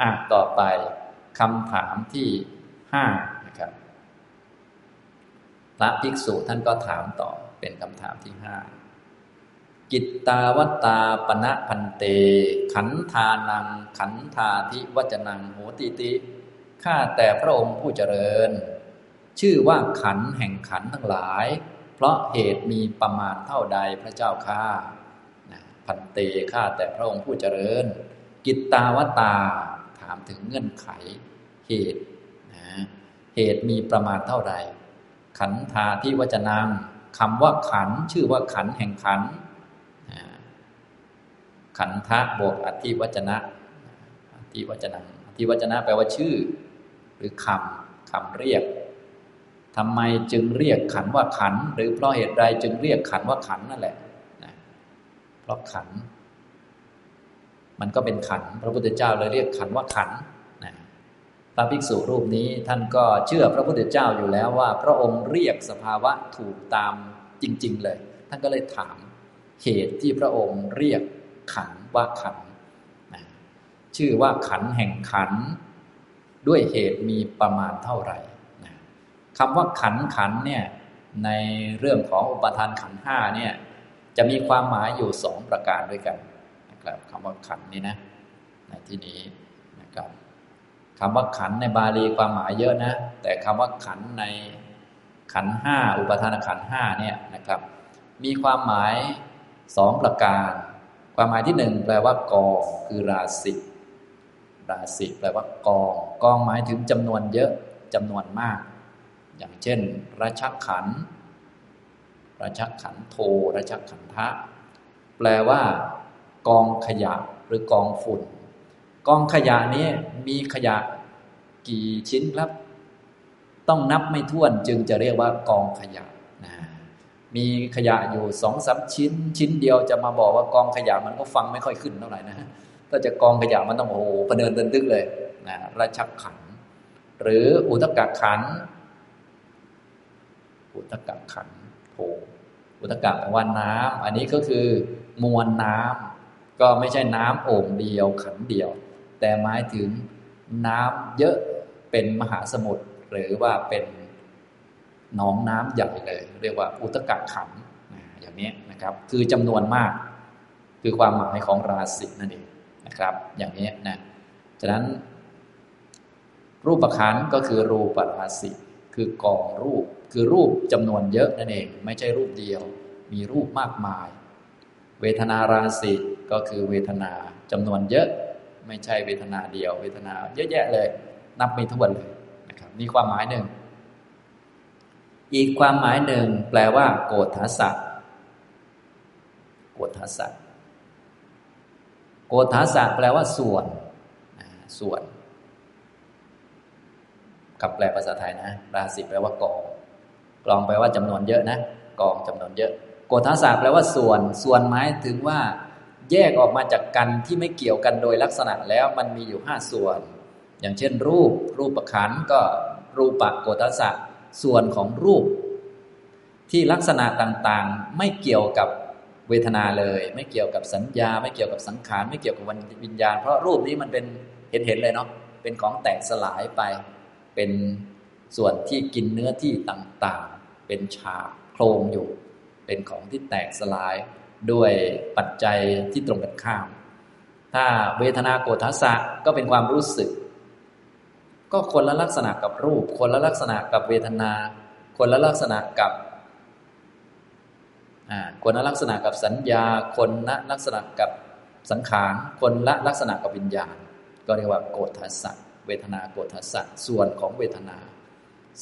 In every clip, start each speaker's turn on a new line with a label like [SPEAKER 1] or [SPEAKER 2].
[SPEAKER 1] อะต่อไปคำถามที่ห้านะครับ พระภิกษุท่านก็ถามต่อเป็นคำถามที่ห้ากิตตาวตาปณะพันเต ขันธานัง ขันธาทิวจนังโหติติข้าแต่พระองค์ผู้เจริญ ชื่อว่าขันแห่งขันทั้งหลาย เพราะเหตุมีประมาณเท่าใดพระเจ้าข้าพันเตข้าแต่พระองค์ผู้เจริญ กิตตาวตาามถึงเงื่อนไขเหตุนะเหตุมีประมาณเท่าใดขันธาที่วจนังคำว่าขันชื่อว่าขันแห่งขัน ขันธะบวกอธิวจนะอธิวจนะอธิวจนะแปลว่าชื่อ หรือคำคำเรียกทำไมจึงเรียกขันว่าขัน หรือเพราะเหตุใดจึงเรียกขันว่าขันนั่นแหละนะเพราะขัน มันก็เป็นขัน พระพุทธเจ้าเลยเรียกขันว่าขันนะพระภิกษุรูปนี้ท่านก็เชื่อพระพุทธเจ้าอยู่แล้วว่า พระองค์เรียกสภาวะถูกตามจริง ๆ เลย ท่านก็เลยถามเหตุที่พระองค์เรียกขันว่าขันนะชื่อว่าขันแห่งขัน ด้วยเหตุมีประมาณเท่าไหร่นะคำว่าขันขันเนี่ยในเรื่องของอุปทานขันห้าเนี่ยจะมีความหมายอยู่สองประการด้วยกัน ครับคำว่าขันนี่นะ ในที่นี้นะครับคำว่าขันในบาลีความหมายเยอะนะ แต่คำว่าขันในขันห้าอุปทานขันห้าเนี่ยนะครับ มีความหมายสองประการ ความหมายที่หนึ่งแปลว่ากองคือราศีราศีแปลว่ากอง กองหมายถึงจำนวนเยอะจำนวนมาก อย่างเช่นราชขันราชขันโทราชขันทะ แปลว่า กองขยะหรือกองฝุ่น กองขยะนี้มีขยะกี่ชิ้นครับ ต้องนับไม่ถ้วนจึงจะเรียกว่ากองขยะมีขยะอยู่สองสาชิ้น ชิ้นเดียวจะมาบอกว่ากองขยะมันก็ฟังไม่ค่อยขึ้นเท่าไหร่นะถ้าจะกองขยะมันต้องโอ้โหประเดินเดินตึกเลยนะราชักขัน หรืออุตกะขัน อุตกะขันโถอุตกะแปลว่าน้ำอันนี้ก็คือมวลน้ำ ก็ไม่ใช่น้ำโอ่งเดียวขันเดียว แต่หมายถึงน้ำเยอะเป็นมหาสมุทรหรือว่าเป็นหนองน้ำใหญ่เลย เรียกว่าอุตกะขันอย่างนี้นะครับ คือจำนวนมาก คือความหมายของราศีนั่นเองนะครับ อย่างนี้นะฉะนั้น รูปขันก็คือรูปราศีคือกองรูป คือรูปจำนวนเยอะนั่นเอง ไม่ใช่รูปเดียว มีรูปมากมาย เวทนาราศีก็คือเวทนาจำนวนเยอะไม่ใช่เวทนาเดียว เวทนาเยอะแยะเลย นับไม่ถ้วนเลยนะครับนี่ความหมายหนึ่ง อีกความหมายหนึ่งแปลว่า โกฏฐสัตโกฏฐสัตโกฏฐสัตแปลว่าส่วนส่วนกับแปลภาษาไทยนะราศีแปลว่ากองกองแปลว่าจำนวนเยอะนะกองจำนวนเยอะ โกฏฐสัตแปลว่าส่วน ส่วนหมายถึงว่าแยกออกมาจากกันที่ไม่เกี่ยวกันโดยลักษณะแล้วมันมีอยู่ห้าส่วน อย่างเช่น รูป รูปประคันก็รูปปักโกฏฐสัตส่วนของรูป ที่ลักษณะต่างๆ ไม่เกี่ยวกับเวทนาเลย ไม่เกี่ยวกับสัญญา ไม่เกี่ยวกับสังขาร ไม่เกี่ยวกับวิญญาณ เพราะรูปนี้มันเป็นเห็นเห็นเลยเนาะเป็นของแตกสลายไป เป็นส่วนที่กินเนื้อที่ต่างๆ เป็นฉาโครงอยู่ เป็นของที่แตกสลายด้วยปัจจัยที่ตรงกันข้าม ถ้าเวทนาโกฏทัสสะก็เป็นความรู้สึก ก็คนละลักษณะกับรูป คนละลักษณะกับเวทนา คนละลักษณะกับคนละลักษณะกับสัญญา คนละลักษณะกับสังขาร คนละลักษณะกับวิญญาณ ก็เรียกว่าโกฏทัสสะเวทนาโกฏทัสสะส่วนของเวทนา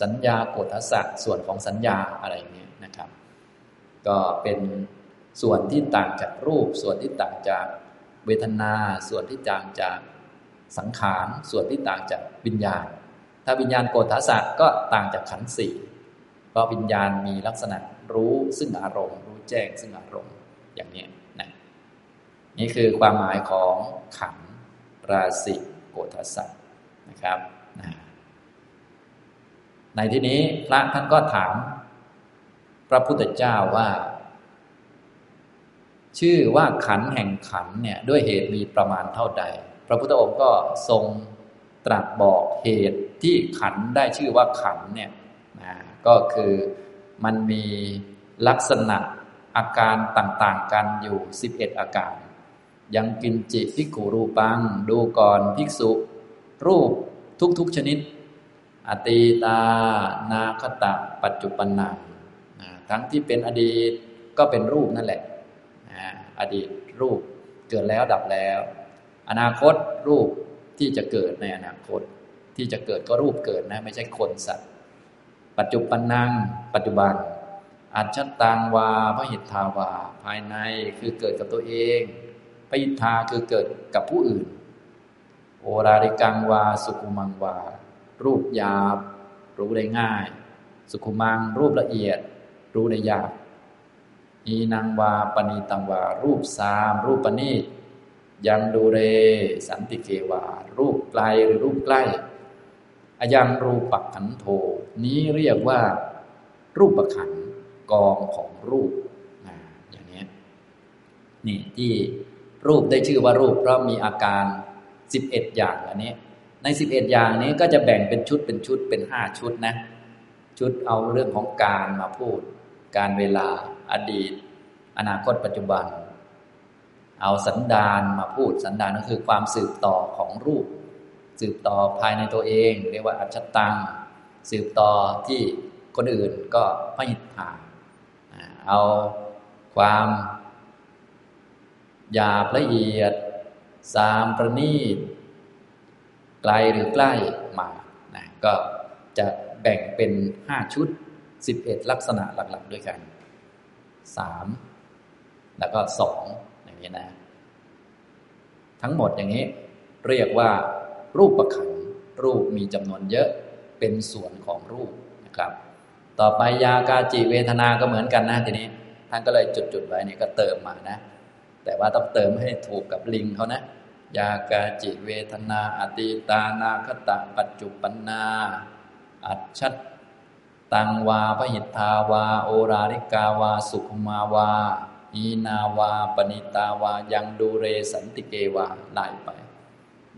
[SPEAKER 1] สัญญาโกฏทัสสะส่วนของสัญญาอะไรอย่างนี้ยนะครับ ก็เป็นส่วนที่ต่างจากรูป ส่วนที่ต่างจากเวทนา ส่วนที่ต่างจากสังขารส่วนที่ต่างจากวิญญาณ ถ้าวิญญาณโกฏฐาสะก็ต่างจากขันธ์สี่เพราะวิญญาณมีลักษณะรู้ซึ่งอารมณ์ รู้แจ้งซึ่งอารมณ์อย่างนี้นะนี่คือความหมายของขันธ์ราศีโกฏฐาสะนะครับนะในที่นี้พระท่านก็ถาม พระพุทธเจ้าว่า ชื่อว่าขันแห่งขันเนี่ย ด้วยเหตุมีประมาณเท่าใด พระพุทธองค์ก็ทรงตรัสบอกเหตุที่ขันได้ชื่อว่าขันเนี่ยนะก็คือมันมีลักษณะอาการต่างๆ กันอยู่ 11 อาการ ยังกินจิพิกุรูปัง ดูก่อนภิกษุ รูปทุกๆชนิด อตีตา นาคตะ ปัจจุปนัง ทั้งที่เป็นอดีตก็เป็นรูปนั่นแหละอดีตรูปเกิดแล้วดับแล้ว อนาคตรูปที่จะเกิดในอนาคต ที่จะเกิดก็รูปเกิดนะไม่ใช่คนสัตว์ ปัจจุบันนังปัจจุบันอัจฉตังวาพระหิทธาวา ภายในคือเกิดกับตัวเองพระหิทธาคือเกิดกับผู้อื่น โอราริกังวา สุขุมังวา รูปหยาบ รู้ได้ง่าย สุขุมังรูปละเอียด รู้ได้ยากอีนางวาปณีตังวา รูปสาม รูปปณีตยังดูเร สันติเกวา รูปไกลหรือรูปใกล้อายังรูปปักขันโท นี้เรียกว่า รูปปักขันกองของรูปอย่างนี้นี่ที่รูปได้ชื่อว่ารูป เพราะมีอาการสิบเอ็ดอย่างอันนี้ ในสิบเอ็ดอย่างนี้ก็จะแบ่งเป็นชุดเป็นชุดเป็นห้าชุดนะ ชุดเอาเรื่องของการมาพูด การเวลาอดีต อนาคตปัจจุบัน เอาสันดานมาพูดสันดานก็คือความสืบต่อของรูป สืบต่อภายในตัวเอง เรียกว่าอัจฉตัง สืบต่อที่คนอื่นก็พหิทธาเอาความหยาบละเอียด สามประณีตไกลหรือใกล้มานะก็จะแบ่งเป็นห้าชุด สิบเอ็ดลักษณะหลักๆ ด้วยกันสามแล้วก็สองอย่างนี้นะ ทั้งหมดอย่างนี้ เรียกว่า รูปประขันรูปมีจำนวนเยอะเป็นส่วนของรูปนะครับ ต่อไปยากาจิเวทนาก็เหมือนกันนะทีนี้ ท่านก็เลยจุดๆไว้นี่ก็เติมมานะ แต่ว่าต้องเติมให้ถูกกับลิงเขานะยากาจิเวทนาอติตานาคตะปัจจุปนนาอัจฉ ตังวาพหิทธาวา โอราริกาวา สุขมาวาอีนาวา ปณิตาวา ยังดูเรสันติเกวาไล่ไป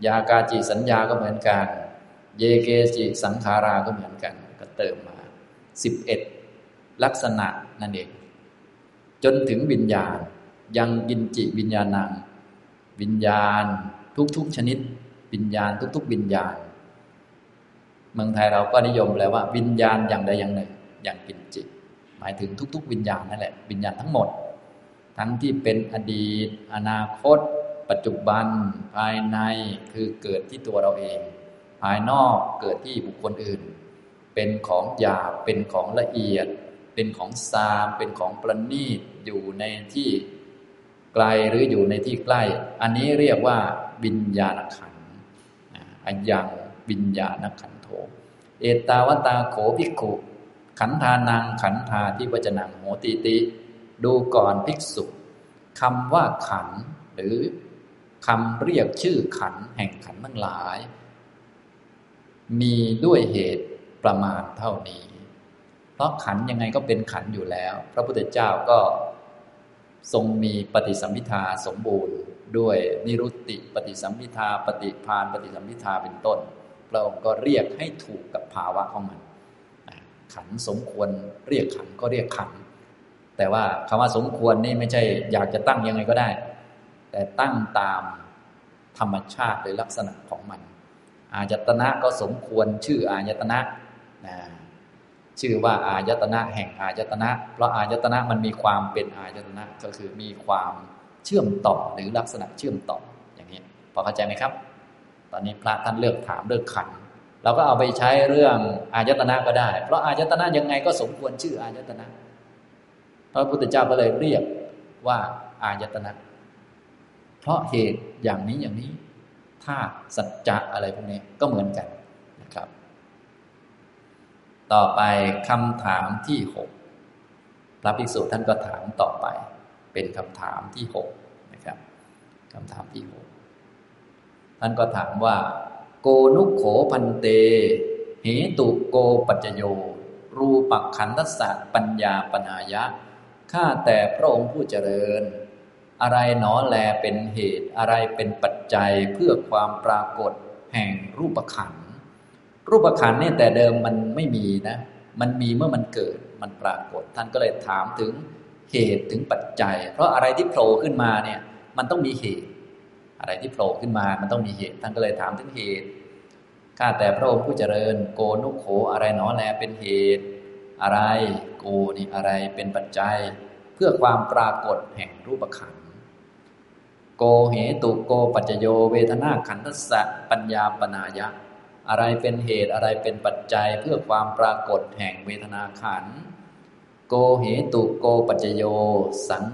[SPEAKER 1] ยากาจิสัญญาก็เหมือนกัน เยเกจิสังขาราก็เหมือนกัน ก็เติมมาสิบเอ็ดลักษณะนั่นเอง จนถึงวิญญาณ ยังกินจิวิญญาณัง วิญญาณ ทุกๆชนิด วิญญาณ ทุก ๆ วิญญาณ เมืองไทยเราก็นิยมแล้วว่า วิญญาณอย่างใดอย่างหนึ่ง อย่างกินจิหมายถึงทุก ๆ วิญญาณนั่นแหละวิญญาณทั้งหมด ทั้งที่เป็นอดีต อนาคต ปัจจุบัน ภายในคือเกิดที่ตัวเราเอง ภายนอกเกิดที่บุคคลอื่น เป็นของหยาบเป็นของละเอียด เป็นของซามเป็นของประณีตอยู่ในที่ไกลหรืออยู่ในที่ใกล้ อันนี้เรียกว่าวิญญาณขันอันยังวิญญาณขัน โถเอตาวตาโขภิกขุ ขันธานังขันธาที่วจนังโหติติ ดูก่อนภิกษุคำว่าขัน หรือคำเรียกชื่อขันแห่งขันทั้งหลาย มีด้วยเหตุประมาณเท่านี้ เพราะขันยังไงก็เป็นขันอยู่แล้ว พระพุทธเจ้าก็ทรงมีปฏิสัมพิทาสมบูรณ์ ด้วยนิรุตติ ปฏิสัมพิทาปฏิพานปฏิสัมพิทาเป็นต้น พระองค์ก็เรียกให้ถูกกับภาวะของมันขันสมควรเรียกขันก็เรียกขัน แต่ว่าคำว่าสมควรนี่ไม่ใช่อยากจะตั้งยังไงก็ได้ แต่ตั้งตามธรรมชาติหรือลักษณะของมัน อายตนะก็สมควรชื่ออายตนะนะชื่อว่าอายตนะแห่งอายตนะ เพราะอายตนะมันมีความเป็นอายตนะก็คือมีความเชื่อมต่อหรือลักษณะเชื่อมต่ออย่างนี้พอเข้าใจไหมครับ ตอนนี้พระท่านเลือกถามเลือกขันเราก็เอาไปใช้เรื่องอายตนะก็ได้ เพราะอายตนะยังไงก็สมควรชื่ออายตนะ พระพุทธเจ้าก็เลยเรียกว่าอายตนะ เพราะเหตุอย่างนี้อย่างนี้ธาตุสัจจะอะไรพวกนี้ก็เหมือนกันนะครับ ต่อไปคำถามที่หกพระภิกษุท่านก็ถามต่อไป เป็นคำถามที่หกนะครับคำถามที่หก ท่านก็ถามว่า โกนุโขพันเต เหตุโกปัจโย รูปักขันธสัตปัญญาปนายะ ข้าแต่พระองค์ผู้เจริญ อะไรหนอแลเป็นเหตุอะไรเป็นปัจจัยเพื่อความปรากฏแห่งรูปขันธ์รูปขันธ์เนี่ยแต่เดิมมันไม่มีนะ มันมีเมื่อมันเกิด มันปรากฏ ท่านก็เลยถามถึงเหตุถึงปัจจัย เพราะอะไรที่โผล่ขึ้นมาเนี่ย มันต้องมีเหตุ อะไรที่โผล่ขึ้นมามันต้องมีเหตุท่านก็เลยถามถึงเหตุข้าแต่พระองค์ผู้เจริญโกนุโขอะไรหนอแลเป็นเหตุ อะไรโกนี่อะไรเป็นปัจจัย เพื่อความปรากฏแห่งรูปขันธ์โกเหตุโกปัจจโยเวทนาขันธสัปัญญาปนายะ อะไรเป็นเหตุอะไรเป็นปัจจัยเพื่อความปรากฏแห่งเวทนาขันธ์โกเหตุโกปัจจโย สัง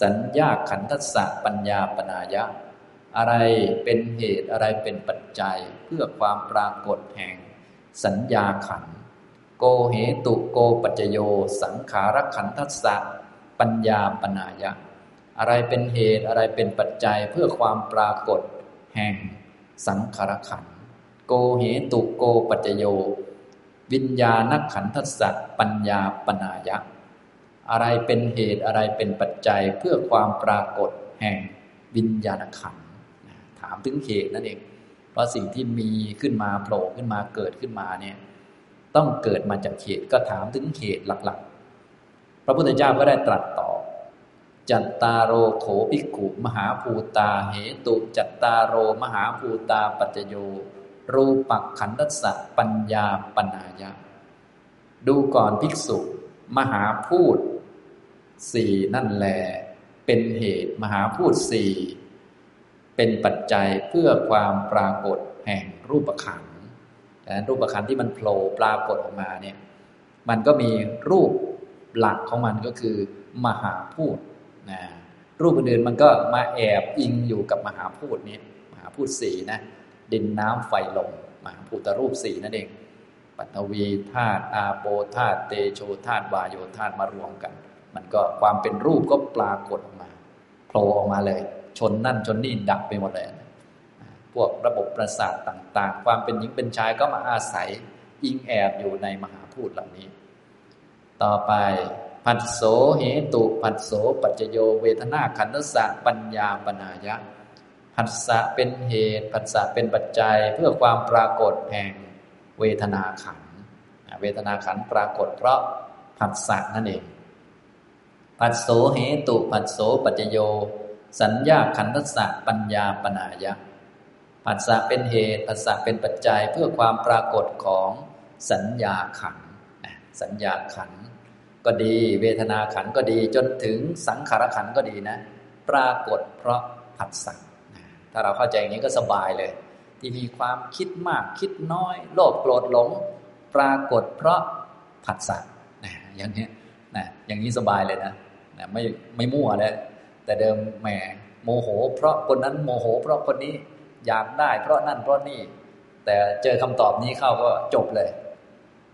[SPEAKER 1] สัญญาขันธสัปัญญาปนายะ อะไรเป็นเหตุอะไรเป็นปัจจัยเพื่อความปรากฏแห่งสัญญาขัน โกเหตุโกปัจจโย สังขารขันธสัปัญญาปนายะ อะไรเป็นเหตุอะไรเป็นปัจจัยเพื่อความปรากฏแห่งสังขารขัน โกเหตุโกปัจโย วิญญาณขันทัสสะปัญญาปนายะ อะไรเป็นเหตุอะไรเป็นปัจจัยเพื่อความปรากฏแห่งวิญญาณขันถามถึงเหตุนั่นเอง เพราะสิ่งที่มีขึ้นมาโผล่ขึ้นมาเกิดขึ้นมาเนี่ยต้องเกิดมาจากเหตุก็ถามถึงเหตุหลักๆ พระพุทธเจ้าก็ได้ตรัสต่อ จัตตาโรโขภิกขุมหาภูตาเหตุ จัตตาโรมหาภูตาปัจโย รูปักขันธสสะปัญญาปนายะ ดูก่อนภิกษุ มหาพูดสี่นั่นแล เป็นเหตุมหาพูดสี่ เป็นปัจจัยเพื่อความปรากฏแห่งรูปขันแต่รูปขันธ์ที่มันโผล่ปรากฏออกมาเนี่ย มันก็มีรูปหลักของมันก็คือ มหาพูดนะรูปอื่นมันก็มาแอบอิงอยู่กับมหาพูดนี้มหาพูดสีนะดินน้ำไฟลมมหาพูตรูปสีนั่นเอง ปัตวีธาตุอาโปธาตุเตโชธาตุวายโยธาตุมารวมกัน มันก็ความเป็นรูปก็ปรากฏออกมาโผล่ออกมาเลย ชนนั่นชนนี่ดับไปหมดเลย พวกระบบประสาทต่างๆ ความเป็นหญิงเป็นชายก็มาอาศัยอิงแอบอยู่ในมหาพูดเหล่านี้ ต่อไปผัสโสเหตุผัสโสปัจจโยเวทนาขันธสัปัญญาปนายะผัสสะเป็นเหตุผัสสะเป็นปัจจัยเพื่อความปรากฏแห่งเวทนาขันเวทนาขันปรากฏเพราะผัสสะนั่นเองผัสโสเหตุผัสโสปัจจโย สัญญาขันธสัปัญญาปนายะผัสสะเป็นเหตุผัสสะเป็นปัจจัยเพื่อความปรากฏของสัญญาขันสัญญาขันก็ดี เวทนาขันก็ดีจนถึงสังขารขันก็ดีนะ ปรากฏเพราะผัสสะถ้าเราเข้าใจอย่างนี้ก็สบายเลย ที่มีความคิดมากคิดน้อย โลภโกรธหลง ปรากฏเพราะผัสสะนะอย่างนี้นะอย่างนี้สบายเลยนะนะไม่ไม่มั่วเลย แต่เดิมแหมโมโห เพราะคนนั้นโมโห เพราะคนนี้อยากได้ เพราะนั่นเพราะนี่ แต่เจอคำตอบนี้เข้าก็จบเลย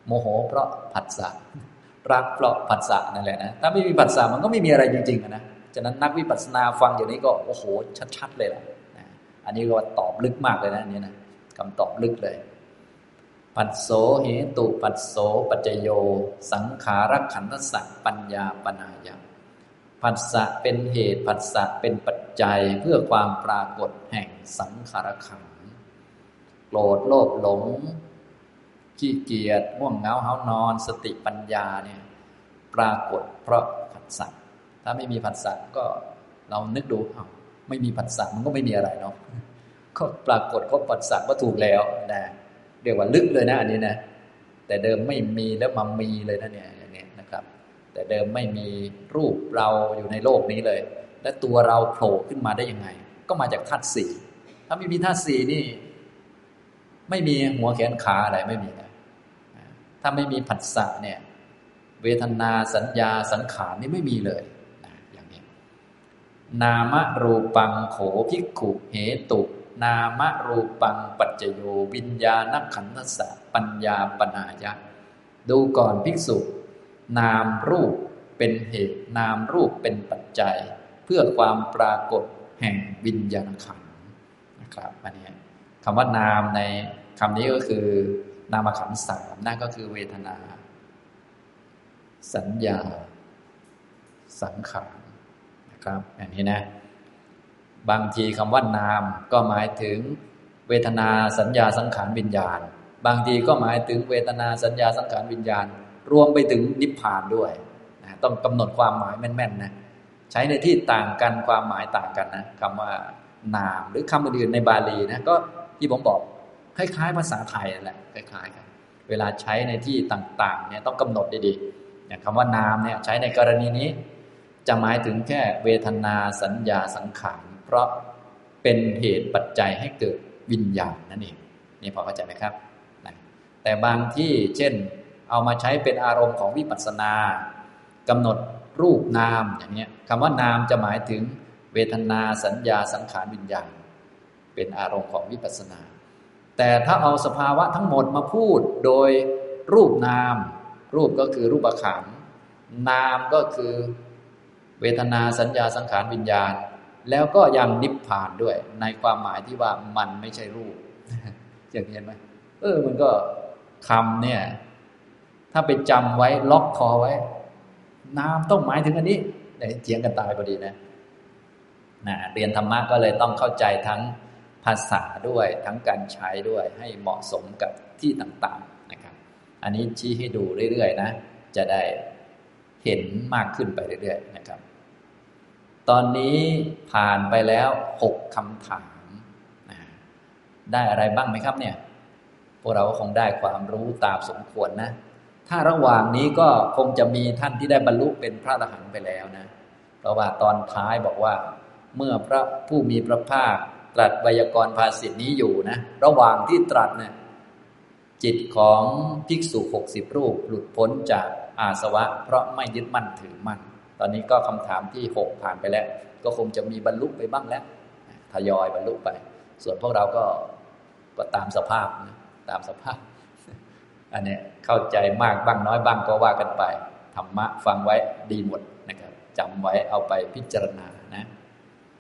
[SPEAKER 1] โมโห เพราะผัสสะรักเพราะผัสสะนั่นแหละนะถ้าไม่มีผัสสะมันก็ไม่มีอะไรจริงๆนะฉะนั้นนักวิปัสสนาฟังอย่างนี้ก็โอ้โห ชัดๆเลยล่ะอันนี้ก็ตอบลึกมากเลยนะนี่นะคำตอบลึกเลย ปัสโสเหตุปัสโสปัจโย สังขารขันธสักปัญญาปนายะ ผัสสะเป็นเหตุผัสสะเป็นปัจจัยเพื่อความปรากฏแห่งสังขารขันโกรธโลภหลง ขี้เกียจง่วงเหงาเฮานอน สติปัญญาเนี่ยปรากฏเพราะผัสสะถ้าไม่มีผัสสะก็เรานึกดูเอาไม่มีผัสสะมันก็ไม่มีอะไรเนาะก็ปรากฏเพราะผัสสะก็ถูกแล้วนะเรียกว่าลึกเลยนะอันนี้นะแต่เดิมไม่มีแล้วมามีเลยนะเนี่ย แต่เดิมไม่มีรูปเราอยู่ในโลกนี้เลย และตัวเราโผล่ขึ้นมาได้ยังไง ก็มาจากธาตุสี่ถ้าไม่มีธาตุสี่นี่ ไม่มีหัวแขนขาอะไรไม่มีนะถ้าไม่มีผัสสะเนี่ย เวทนาสัญญาสังขารนี่ไม่มีเลยอย่างนี้ นามรูปังโขภิกขุเหตุ นามรูปังปัจจโยวิญญาณขันธสะปัญญาปนายะ ดูก่อนภิกษุ นามรูปเป็นเหตุนามรูปเป็นปัจจัย เพื่อความปรากฏแห่งวิญญาณขันนะครับอันนี้คำว่านามในคำนี้ก็คือนามขันสามนั่นก็คือเวทนา สัญญา สังขารนะครับอย่างนี้นะบางทีคำว่านามก็หมายถึงเวทนาสัญญาสังขารวิญญาณ บางทีก็หมายถึงเวทนาสัญญาสังขารวิญญาณ รวมไปถึงนิพพานด้วยนะต้องกำหนดความหมายแม่นๆนะใช้ในที่ต่างกันความหมายต่างกันนะคำว่านามหรือคำอื่นๆในบาลีนะก็ที่ผมบอกคล้ายๆภาษาไทยนั่นแหละคล้ายๆกันเวลาใช้ในที่ต่างๆเนี่ยต้องกำหนดดีๆอย่างคำว่านามเนี่ยใช้ในกรณีนี้ จะหมายถึงแค่เวทนาสัญญาสังขารเพราะเป็นเหตุปัจจัยให้เกิดวิญญาณนั่นเองนี่พอเข้าใจไหมครับ แต่บางที่เช่น เอามาใช้เป็นอารมณ์ของวิปัสสนากำหนดรูปนามอย่างนี้คำว่านามจะหมายถึงเวทนาสัญญาสังขารวิญญาณเป็นอารมณ์ของวิปัสสนา แต่ถ้าเอาสภาวะทั้งหมดมาพูดโดยรูปนาม รูปก็คือรูปขันนามก็คือเวทนาสัญญาสังขารวิญญาณ แล้วก็ยังนิพพานด้วย ในความหมายที่ว่ามันไม่ใช่รูปอย่างเห็นไหมเออมันก็คำเนี่ย ถ้าไปจำไว้ล็อกคอไว้ นามต้องหมายถึงอันนี้เดี๋ยวเจียงกันตายพอดีนะนะเรียนธรรมะก็เลยต้องเข้าใจทั้งภาษาด้วยทั้งการใช้ด้วยให้เหมาะสมกับที่ต่างๆนะครับ อันนี้ชี้ให้ดูเรื่อยๆนะ จะได้เห็นมากขึ้นไปเรื่อยๆนะครับ ตอนนี้ผ่านไปแล้วหกคำถามนะได้อะไรบ้างไหมครับเนี่ย พวกเราคงได้ความรู้ตามสมควรนะ ถ้าระหว่างนี้ก็คงจะมีท่านที่ได้บรรลุเป็นพระอรหันต์ไปแล้วนะ เพราะว่าตอนท้ายบอกว่า เมื่อพระผู้มีพระภาคตรัสไวยากรณ์ภาษิตนี้อยู่นะ ระหว่างที่ตรัสเนี่ยจิตของภิกษุหกสิบรูปหลุดพ้นจากอาสวะ เพราะไม่ยึดมั่นถือมั่น ตอนนี้ก็คำถามที่หกผ่านไปแล้ว ก็คงจะมีบรรลุไปบ้างแล้ว ทยอยบรรลุไป ส่วนพวกเราก็ก็ตามสภาพนะตามสภาพ อันนี้เข้าใจมากบ้างน้อยบ้างก็ว่ากันไปธรรมะฟังไว้ดีหมดนะครับจำไว้เอาไปพิจารณา